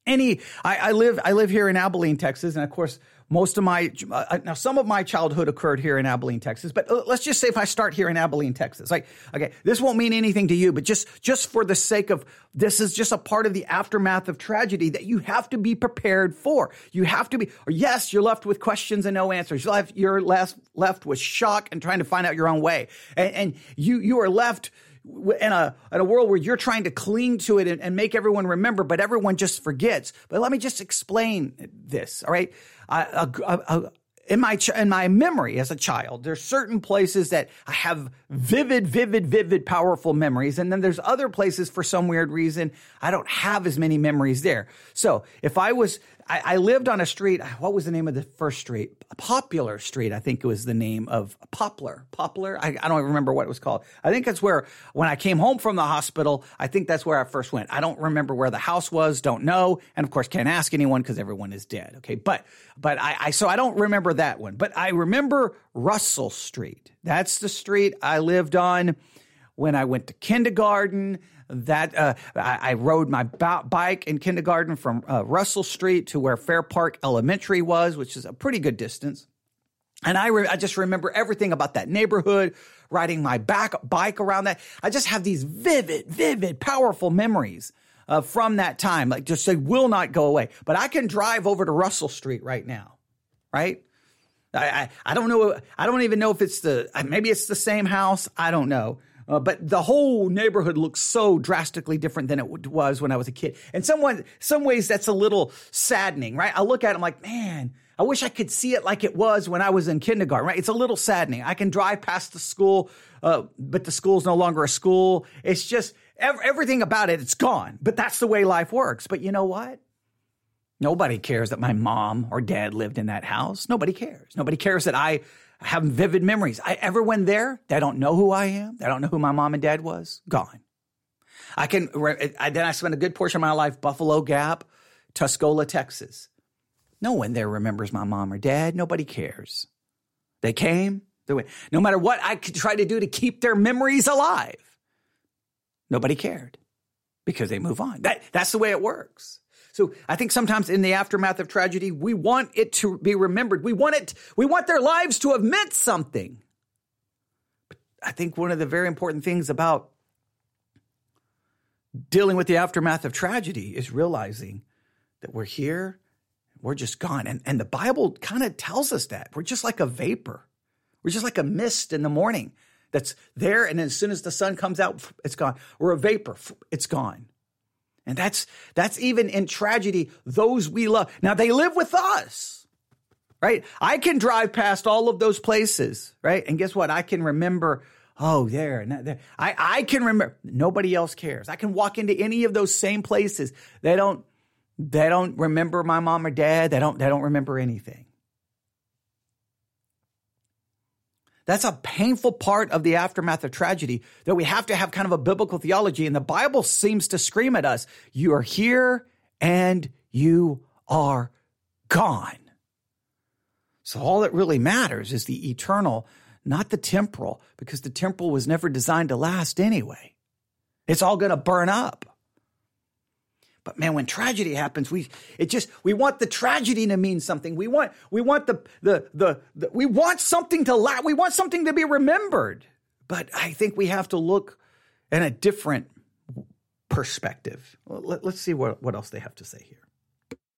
any. I, I live I live here in Abilene, Texas, and of course most of my uh, now some of my childhood occurred here in Abilene, Texas. But uh, let's just say if I start here in Abilene, Texas, like okay, this won't mean anything to you, but just just for the sake of this is just a part of the aftermath of tragedy that you have to be prepared for. You have to be. Yes, you're left with questions and no answers. You're left, you're left left with shock and trying to find out your own way, and, and you you are left in a in a world where you're trying to cling to it and, and, make everyone remember, but everyone just forgets. But let me just explain this. All right, in my ch- in my memory as a child, there's certain places that I have vivid, vivid, vivid, powerful memories, and then there's other places for some weird reason I don't have as many memories there. So if I was I, I, lived on a street. What was the name of the first street? Popular Street, I think it was the name of Poplar. Poplar. I, I, don't remember what it was called. I think that's where when I came home from the hospital. I think that's where I first went. I don't remember where the house was. Don't know, and of course can't ask anyone because everyone is dead. Okay, but but I, I so I don't remember that one. But I remember Russell Street. That's the street I lived on when I went to kindergarten that uh, I, I, rode my bike in kindergarten from uh, Russell Street to where Fair Park Elementary was, which is a pretty good distance. And I, re- I just remember everything about that neighborhood, riding my back bike around that. I just have these vivid, vivid, powerful memories uh, from that time. Like just they will not go away. But I can drive over to Russell Street right now, right? I, I, I don't know. I don't even know if it's the maybe it's the same house. I don't know. Uh, but the whole neighborhood looks so drastically different than it was when I was a kid. And someone, some ways, that's a little saddening, right? I look at it, I'm like, man, I wish I could see it like it was when I was in kindergarten, right? It's a little saddening. I can drive past the school, uh, but the school's no longer a school. It's just ev- everything about it, it's gone. But that's the way life works. But you know what? Nobody cares that my mom or dad lived in that house. Nobody cares. Nobody cares that I have vivid memories. I ever went there. They don't know who I am. They don't know who my mom and dad was. Gone. I can, I, then I spent a good portion of my life, Buffalo Gap, Tuscola, Texas. No one there remembers my mom or dad. Nobody cares. They came, they went. No matter what I could try to do to keep their memories alive, nobody cared because they move on. That, that's the way it works. So I think sometimes in the aftermath of tragedy, we want it to be remembered. We want it, we want their lives to have meant something. But I think one of the very important things about dealing with the aftermath of tragedy is realizing that we're here, we're just gone. And, and the Bible kind of tells us that. We're just like a vapor. We're just like a mist in the morning that's there. And as soon as the sun comes out, it's gone. We're a vapor, it's gone. And that's, that's even in tragedy, those we love. Now they live with us, right? I can drive past all of those places, right? And guess what? I can remember, oh, there there. I, I can remember, nobody else cares. I can walk into any of those same places. They don't, they don't remember my mom or dad. They don't, they don't remember anything. That's a painful part of the aftermath of tragedy that we have to have kind of a biblical theology. And the Bible seems to scream at us you are here and you are gone. So all that really matters is the eternal not the temporal, because the temporal was never designed to last anyway. It's all going to burn up. But man, when tragedy happens, we it just we want the tragedy to mean something. We want we want the the the, the we want something to la- we want something to be remembered. But I think we have to look in a different perspective. Let, us see what what else they have to say here.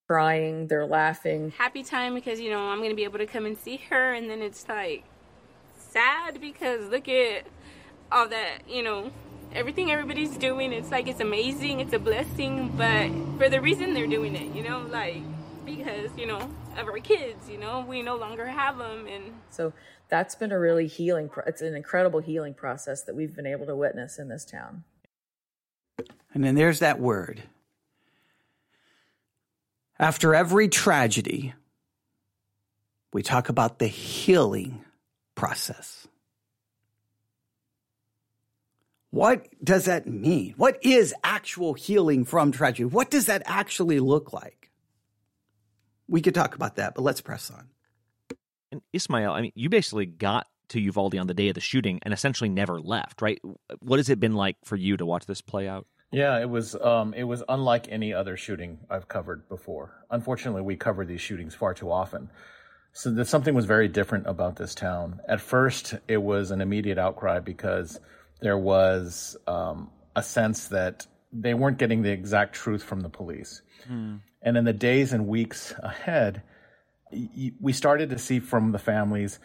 Crying, they're laughing.
Happy time because you know I'm gonna be able to come and see her, and then it's like sad because look at all that you know everything everybody's doing it's like it's amazing it's a blessing but for the reason they're doing it you know like because you know of our kids you know we no longer have them and
so that's been a really healing it's an incredible healing process that we've been able to witness in this town.
And then there's that word. After every tragedy we talk about the healing process what does that mean? What is actual healing from tragedy? What does that actually look like? We could talk about that, but let's press on.
And Ismail, I mean, you basically got to Uvalde on the day of the shooting and essentially never left, right? What has it been like for you to watch this play out?
Yeah, it was um, it was unlike any other shooting I've covered before. Unfortunately, we cover these shootings far too often. So something was very different about this town. At first, it was an immediate outcry because there was um, a sense that they weren't getting the exact truth from the police. Hmm. And in the days and weeks ahead, y- we started to see from the families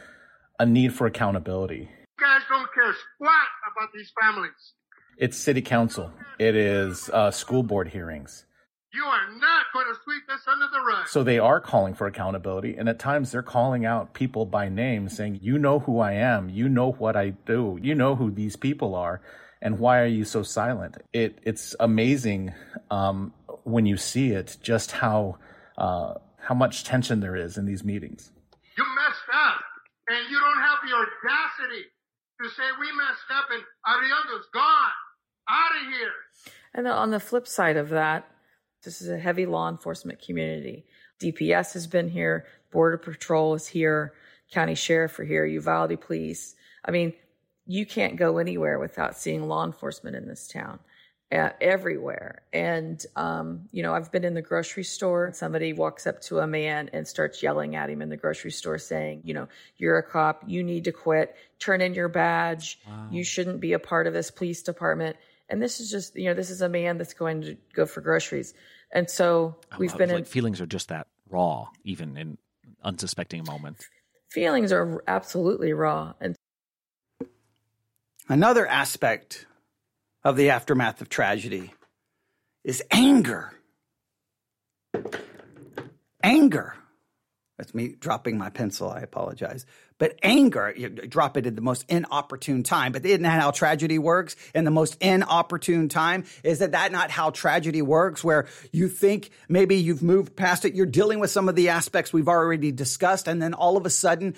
a need for accountability.
You guys don't care squat about these families.
It's city council. It is uh, school board hearings.
You are not going to sweep this under the rug.
So they are calling for accountability. And at times they're calling out people by name saying, You know who I am. You know what I do. You know who these people are. And why are you so silent? It, it's amazing um, when you see it just how, uh, how much tension there is in these meetings.
You messed up. And you don't have the audacity to say we messed up and Arredondo's gone. Out of here.
And on the flip side of that, this is a heavy law enforcement community. DPS has been here, Border Patrol is here, County Sheriff are here, Uvalde Police. I mean, you can't go anywhere without seeing law enforcement in this town. Uh, everywhere. And, um, you know, I've been in the grocery store. Somebody walks up to a man and starts yelling at him in the grocery store saying, you know, you're a cop. You need to quit. Turn in your badge. Wow. You shouldn't be a part of this police department. And this is just, you know, this is a man that's going to go for groceries. And so we've been
like
in
feelings are just that raw, even in unsuspecting moments.
Feelings are absolutely raw. And
another aspect of the aftermath of tragedy is anger. Anger. That's me dropping my pencil. I apologize. But anger, you drop it at the most inopportune time. But isn't that how tragedy works? And the most inopportune time is that that not how tragedy works, where you think maybe you've moved past it, you're dealing with some of the aspects we've already discussed, and then all of a sudden,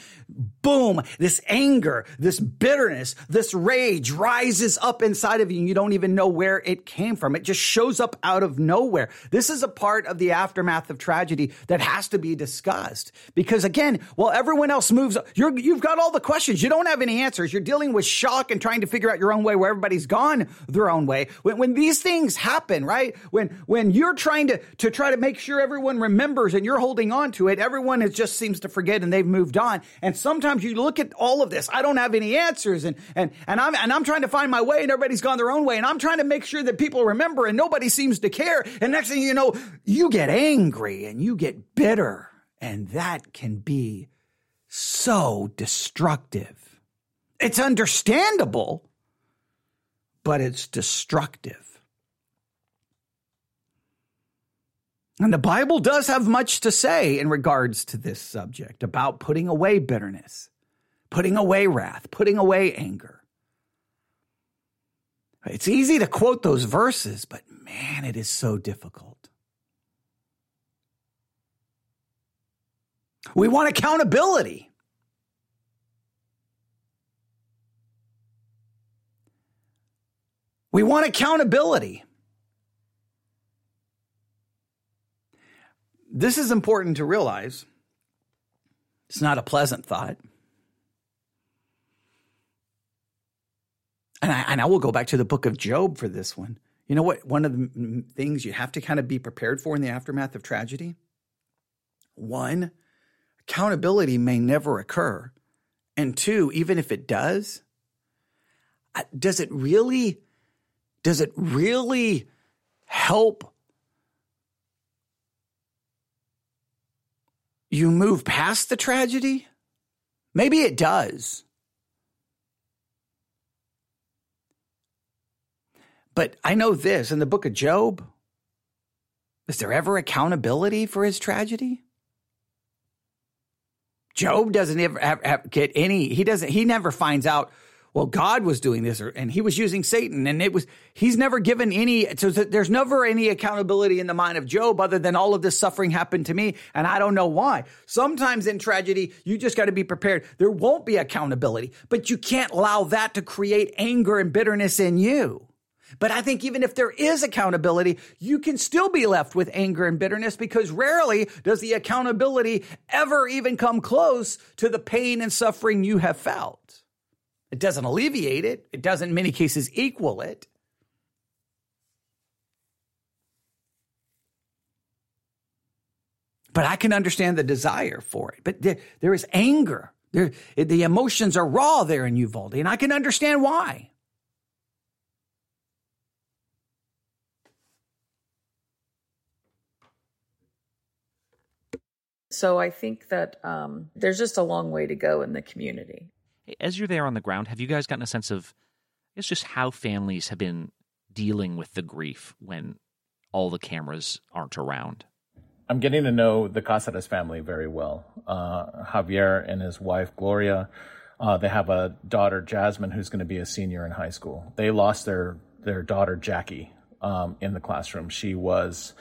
boom, this anger, this bitterness, this rage rises up inside of you, and you don't even know where it came from. It just shows up out of nowhere. This is a part of the aftermath of tragedy that has to be discussed. Because again, while everyone else moves, you're you've got all the questions. You don't have any answers. You're dealing with shock and trying to figure out your own way where everybody's gone their own way. When, when these things happen, right? When, when you're trying to, to try to make sure everyone remembers and you're holding on to it, everyone is, just seems to forget and they've moved on. And sometimes you look at all of this. I don't have any answers and, and, and I'm, and I'm trying to find my way and everybody's gone their own way. And I'm trying to make sure that people remember and nobody seems to care. And next thing you know, you get angry and you get bitter. And that can be so destructive. It's understandable, but it's destructive. And the Bible does have much to say in regards to this subject about putting away bitterness, putting away wrath, putting away anger. It's easy to quote those verses, but man, it is so difficult. We want accountability. We want accountability. This is important to realize. It's not a pleasant thought. And I, and I will go back to the book of Job for this one. You know what? One of the things you have to kind of be prepared for in the aftermath of tragedy? One, accountability may never occur. And two, even if it does, does it really does it really help you move past the tragedy? Maybe it does. But I know this in the book of Job, is there ever accountability for his tragedy? Job doesn't ever have, have, get any, he doesn't, he never finds out, well, God was doing this or, and he was using Satan and it was, he's never given any, so there's never any accountability in the mind of Job other than all of this suffering happened to me and I don't know why. Sometimes in tragedy, you just got to be prepared. There won't be accountability, but you can't allow that to create anger and bitterness in you. But I think even if there is accountability, you can still be left with anger and bitterness because rarely does the accountability ever even come close to the pain and suffering you have felt. It doesn't alleviate it, it doesn't in many cases equal it. But I can understand the desire for it. But there, there is anger. There, the emotions are raw there in Uvalde, and I can understand why.
So I think that um, there's just a long way to go in the community.
As you're there on the ground, have you guys gotten a sense of, it's just how families have been dealing with the grief when all the cameras aren't around?
I'm getting to know the Cazares family very well. Uh, Javier and his wife Gloria, uh, they have a daughter Jasmine who's going to be a senior in high school. They lost their their daughter Jackie um, in the classroom. She was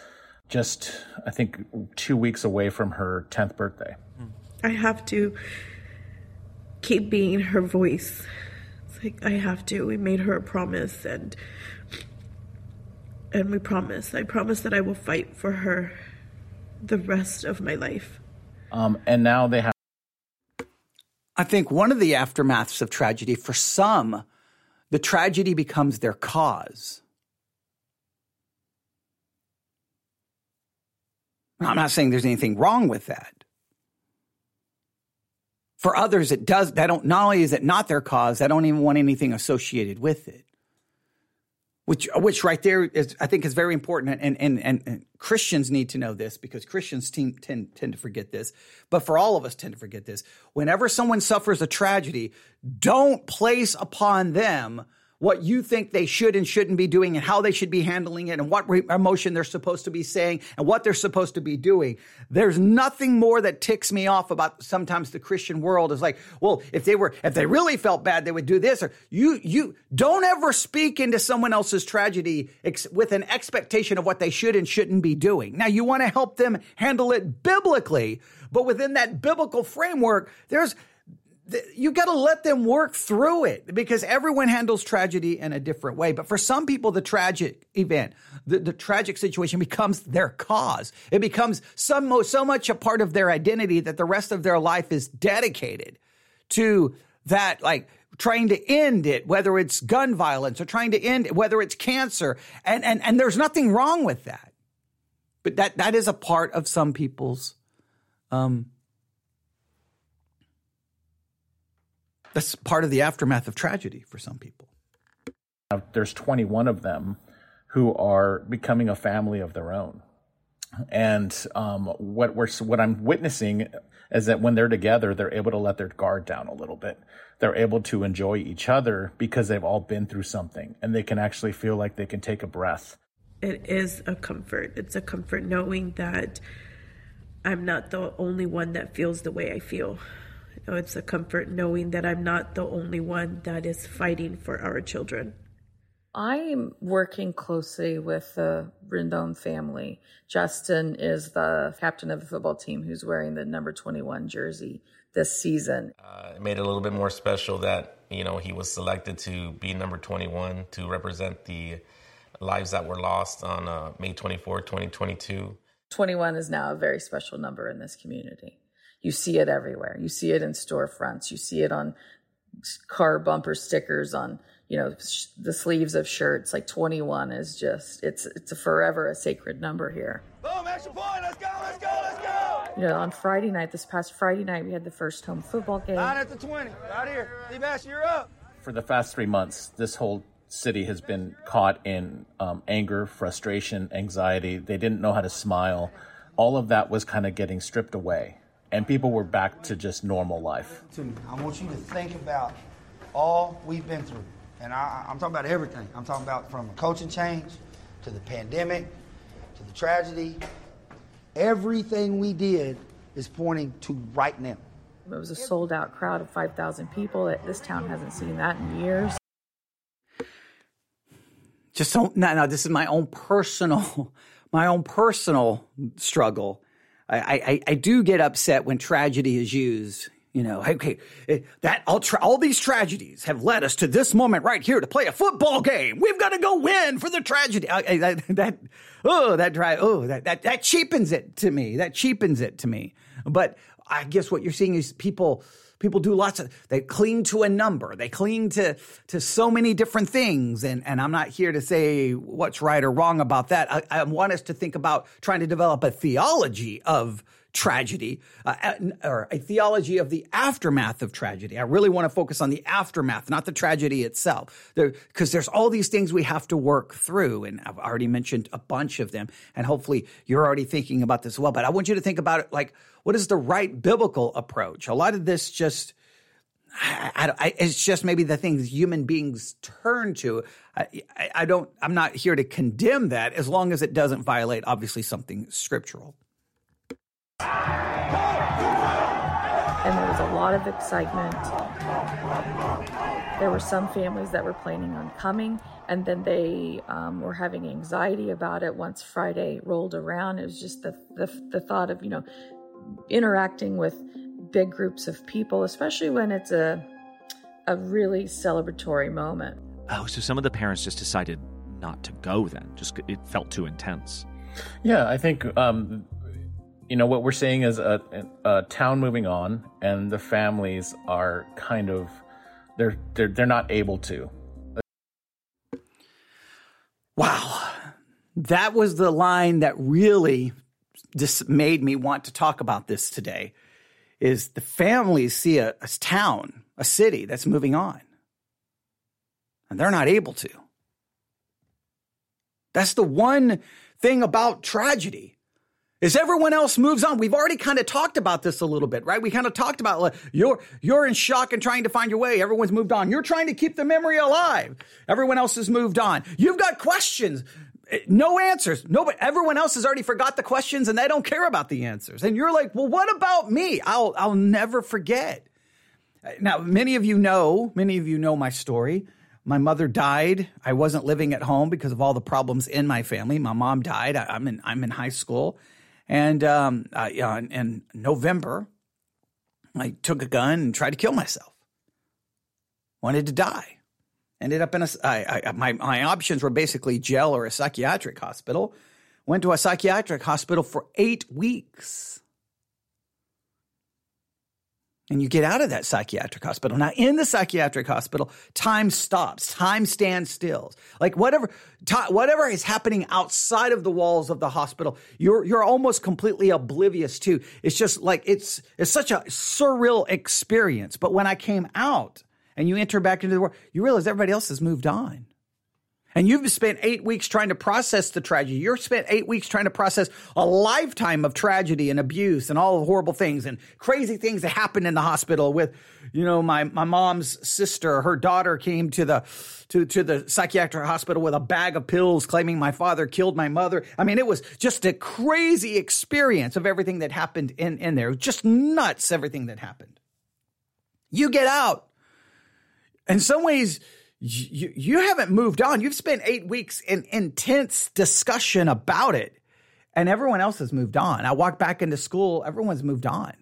just, I think, two weeks away from her 10th birthday.
I have to keep being her voice. It's like I have to. We made her a promise and and we promise. I promise that I will fight for her the rest of my life.
Um, and now they have.
I think one of the aftermaths of tragedy for some, the tragedy becomes their cause. I'm not saying there's anything wrong with that. For others, it does. They don't. Not only is it not their cause, they don't even want anything associated with it. Which, which right there is, I think, is very important, and and and, and Christians need to know this because Christians tend, tend tend to forget this, but for all of us tend to forget this. Whenever someone suffers a tragedy, don't place upon them what you think they should and shouldn't be doing and how they should be handling it and what re- emotion they're supposed to be saying and what they're supposed to be doing. There's nothing more that ticks me off about sometimes the Christian world is like, well, if they were, if they really felt bad, they would do this or you, you don't ever speak into someone else's tragedy ex- with an expectation of what they should and shouldn't be doing. Now you want to help them handle it biblically, but within that biblical framework, there's, you got to let them work through it because everyone handles tragedy in a different way. But for some people, the tragic event, the, the tragic situation becomes their cause. It becomes some, so much a part of their identity that the rest of their life is dedicated to that, like trying to end it, whether it's gun violence or trying to end it, whether it's cancer. And, and, and there's nothing wrong with that. But that, that is a part of some people's, um, That's part of the aftermath of tragedy for some people.
There's 21 of them who are becoming a family of their own. And um, what we're what I'm witnessing is that when they're together, they're able to let their guard down a little bit. They're able to enjoy each other because they've all been through something, and they can actually feel like they can take a breath.
It is a comfort. It's a comfort knowing that I'm not the only one that feels the way I feel. You know, it's a comfort knowing that I'm not the only one that is fighting for our children.
I'm working closely with the Rendon family. Justin is the captain of the football team who's wearing the number 21 jersey this season.
Uh, it made it a little bit more special that, you know, he was selected to be number 21 to represent the lives that were lost on uh, May 24, 2022.
21 is now a very special number in this community. You see it everywhere. You see it in storefronts. You see it on car bumper stickers on, you know, sh- the sleeves of shirts. Like 21 is just, it's, it's a forever a sacred number here.
Boom, extra point. Let's go, let's go, let's go.
You know, on Friday night, this past Friday night, we had the first home football game.
Nine at the 20. Right here. Sebastian, you're up.
For the past three months, this whole city has been caught in um, anger, frustration, anxiety. They didn't know how to smile. All of that was kind of getting stripped away, and people were back to just normal life.
To I want you to think about all we've been through. And I, I'm talking about everything. I'm talking about from a coaching change to the pandemic to the tragedy. Everything we did is pointing to right now.
It was a sold out crowd of 5,000 people. This town hasn't seen that in years.
Just don't, no, no, this is my own personal, my own personal struggle. I, I, I do get upset when tragedy is used. You know, okay, eh, that all, tra- all these tragedies have led us to this moment right here to play a football game. We've got to go win for the tragedy. I, I, that, that, oh, that dry, oh, that, that, that cheapens it to me. That cheapens it to me. But I guess what you're seeing is people, people do lots of, they cling to a number. They cling to, to so many different things. And, and I'm not here to say what's right or wrong about that. I, I want us to think about trying to develop a theology of tragedy uh, or a theology of the aftermath of tragedy. I really want to focus on the aftermath, not the tragedy itself, because there, there's all these things we have to work through. And I've already mentioned a bunch of them. And hopefully you're already thinking about this as well. But I want you to think about it like, what is the right biblical approach? A lot of this just, I, I, it's just maybe the things human beings turn to. I, I, don't, I'm not here to condemn that as long as it doesn't violate, obviously, something scriptural.
And there was a lot of excitement. There were some families that were planning on coming, and then they um, were having anxiety about it once Friday rolled around. It was just the, the, the thought of, you know, interacting with big groups of people, especially when it's a, a really celebratory moment.
Oh, so some of the parents just decided not to go then. Just it felt too intense.
Yeah, I think um, you know what we're seeing is a, a, town moving on, and the families are kind of they're they're they're not able to.
Wow, that was the line that really just made me want to talk about this today. Is the families see a, a town, a city that's moving on, and they're not able to. That's the one thing about tragedy is everyone else moves on. We've already kind of talked about this a little bit, right? We kind of talked about like, you're you're in shock and trying to find your way. Everyone's moved on. You're trying to keep the memory alive. Everyone else has moved on. You've got questions, eh, no answers. Nobody, everyone else has already forgot the questions and they don't care about the answers. And you're like, well, what about me? I'll I'll never forget. Eh, now, many of you know, many of you know my story. My mother died. I wasn't living at home because of all the problems in my family. My mom died. I, I'm in I'm in high school and um, uh, in, in November, I took a gun and tried to kill myself. Wanted to die. Ended up in a. I, I, my my options were basically jail or a psychiatric hospital. Went to a psychiatric hospital for eight weeks and you get out of that psychiatric hospital. Now, in the psychiatric hospital, time stops, time stands still. Like whatever, whatever is happening outside of the walls of the hospital, you're you're almost completely oblivious to. It's just like it's it's such a surreal experience. But when I came out and you enter back into the world, you realize everybody else has moved on. And you've spent eight weeks trying to process the tragedy. You've spent eight weeks trying to process a lifetime of tragedy and abuse and all the horrible things and crazy things that happened in the hospital with, you know, my, my mom's sister, her daughter came to the, to, to the psychiatric hospital with a bag of pills claiming my father killed my mother. I mean, it was just a crazy experience of everything that happened in, in there. Just nuts, everything that happened. You get out. In some ways, you, you haven't moved on. You've spent eight weeks in intense discussion about it, and everyone else has moved on. I walk back into school, everyone's moved on.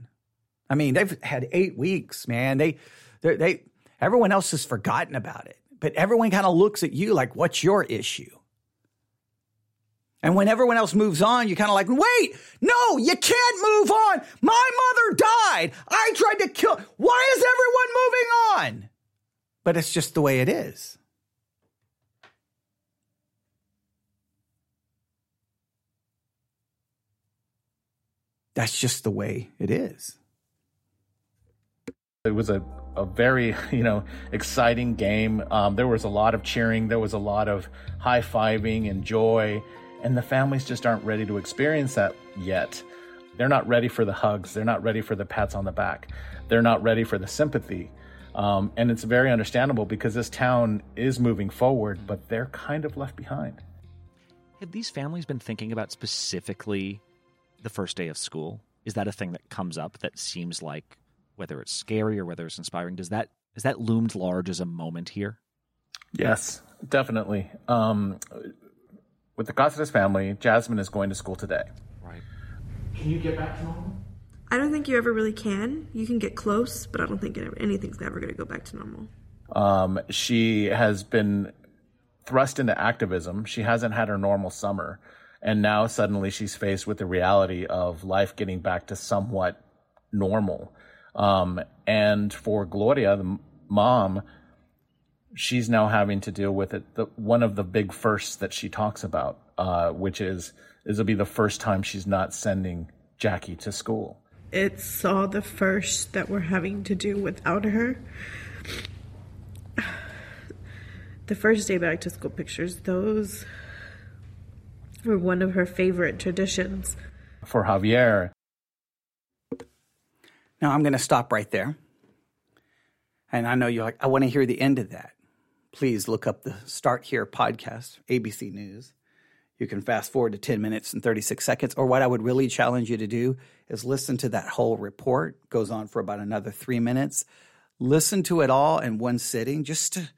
I mean, they've had eight weeks, man. They, they, everyone else has forgotten about it, but everyone kind of looks at you like, what's your issue? And when everyone else moves on, you're kind of like, wait, no, you can't move on. My mother died. I tried to kill. Why is everyone moving on? but it's just the way it is. That's just the way it is.
It was a, a very, you know, exciting game. Um, there was a lot of cheering. There was a lot of high fiving and joy. And the families just aren't ready to experience that yet. They're not ready for the hugs. They're not ready for the pats on the back. They're not ready for the sympathy. Um, and it's very understandable because this town is moving forward, but they're kind of left behind.
Have these families been thinking about specifically the first day of school? Is that a thing that comes up that seems like whether it's scary or whether it's inspiring? Does that is that loomed large as a moment here?
Yes, definitely. Um, with the Cazares family, Jasmine is going to school today.
Right.
Can you get back to normal?
I don't think you ever really can. You can get close, but I don't think anything's ever going to go back to normal.
Um, she has been thrust into activism. She hasn't had her normal summer. And now suddenly she's faced with the reality of life getting back to somewhat normal. Um, and for Gloria, the mom, she's now having to deal with it. The, one of the big firsts that she talks about, uh, which is, this will be the first time she's not sending Jackie to school.
It's all the first that we're having to do without her. The first day back to school pictures, those were one of her favorite traditions.
For Javier,
Now I'm going to stop right there. And I know you're like, I want to hear the end of that. Please look up the Start Here podcast, ABC News. You can fast forward to 10 minutes and 36 seconds. Or what I would really challenge you to do is listen to that whole report. It goes on for about another three minutes. Listen to it all in one sitting just to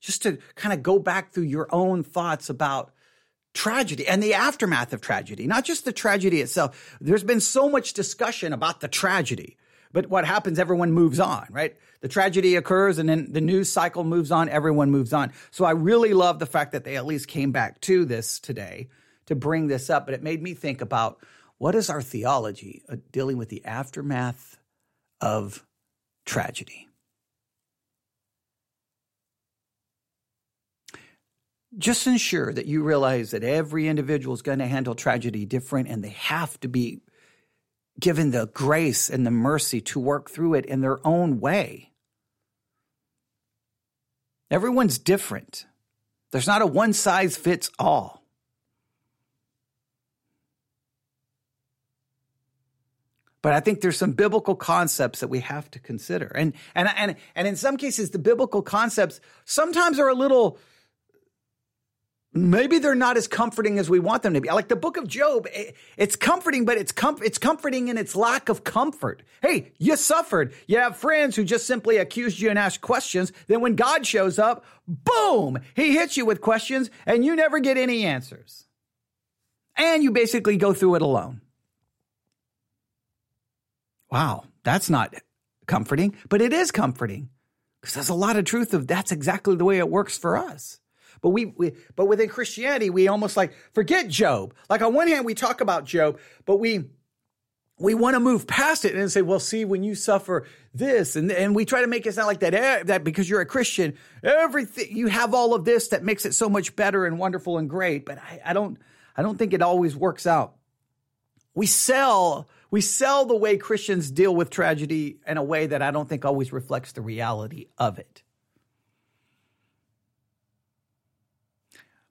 just to kind of go back through your own thoughts about tragedy and the aftermath of tragedy, not just the tragedy itself. There's been so much discussion about the tragedy, but what happens, everyone moves on, right? The tragedy occurs and then the news cycle moves on, everyone moves on. So I really love the fact that they at least came back to this today to bring this up, but it made me think about what is our theology uh, dealing with the aftermath of tragedy? just ensure that you realize that every individual is going to handle tragedy different and they have to be given the grace and the mercy to work through it in their own way. Everyone's different. There's not a one size fits all. But I think there's some biblical concepts that we have to consider. And and and and in some cases the biblical concepts sometimes are a little maybe they're not as comforting as we want them to be. Like the book of Job, eh, it's comforting, but it's com- it's comforting in its lack of comfort. Hey, you suffered. You have friends who just simply accused you and asked questions. Then when God shows up, boom, he hits you with questions and you never get any answers. And you basically go through it alone. Wow, that's not comforting, but it is comforting because there's a lot of truth of that's exactly the way it works for us. But we, we, but within Christianity, we almost like forget Job. Like on one hand, we talk about Job, but we we want to move past it and say, well, see, when you suffer this, and and we try to make it sound like that eh, that because you're a Christian, everything you have all of this that makes it so much better and wonderful and great. But I, I don't I don't think it always works out. We sell we sell the way Christians deal with tragedy in a way that I don't think always reflects the reality of it.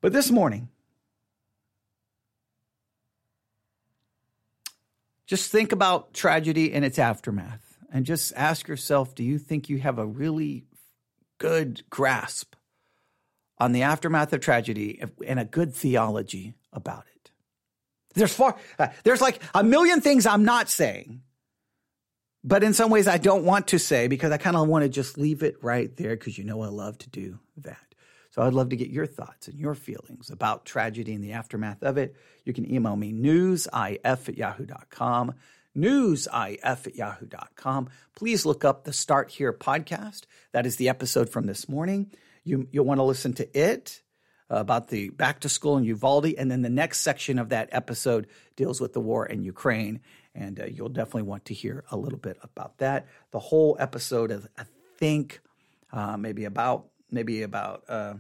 But this morning, just think about tragedy and its aftermath and just ask yourself do you think you have a really good grasp on the aftermath of tragedy and a good theology about it? There's far, uh, there's like a million things I'm not saying, but in some ways I don't want to say because I kind of want to just leave it right there because you know I love to do that. So I'd love to get your thoughts and your feelings about tragedy and the aftermath of it. You can email me newsif at yahoo.com, newsif at yahoo.com. Please look up the Start Here podcast. That is the episode from this morning. You, you'll want to listen to it uh, about the back to school in Uvalde. And then the next section of that episode deals with the war in Ukraine. And uh, you'll definitely want to hear a little bit about that. The whole episode is, I think, uh, maybe about maybe about uh,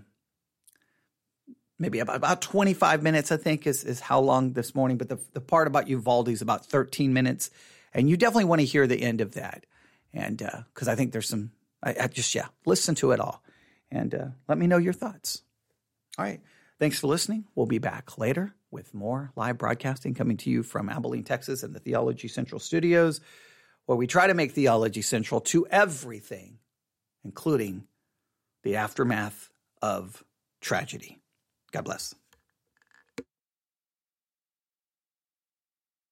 maybe about, about 25 minutes, I think, is, is how long this morning. But the, the part about Uvalde is about 13 minutes. And you definitely want to hear the end of that. And because uh, I think there's some, I, I, just, yeah, listen to it all and uh, let me know your thoughts. All right. Thanks for listening. We'll be back later with more live broadcasting coming to you from Abilene, Texas, and the Theology Central studios, where we try to make theology central to everything, including the aftermath of tragedy. God bless.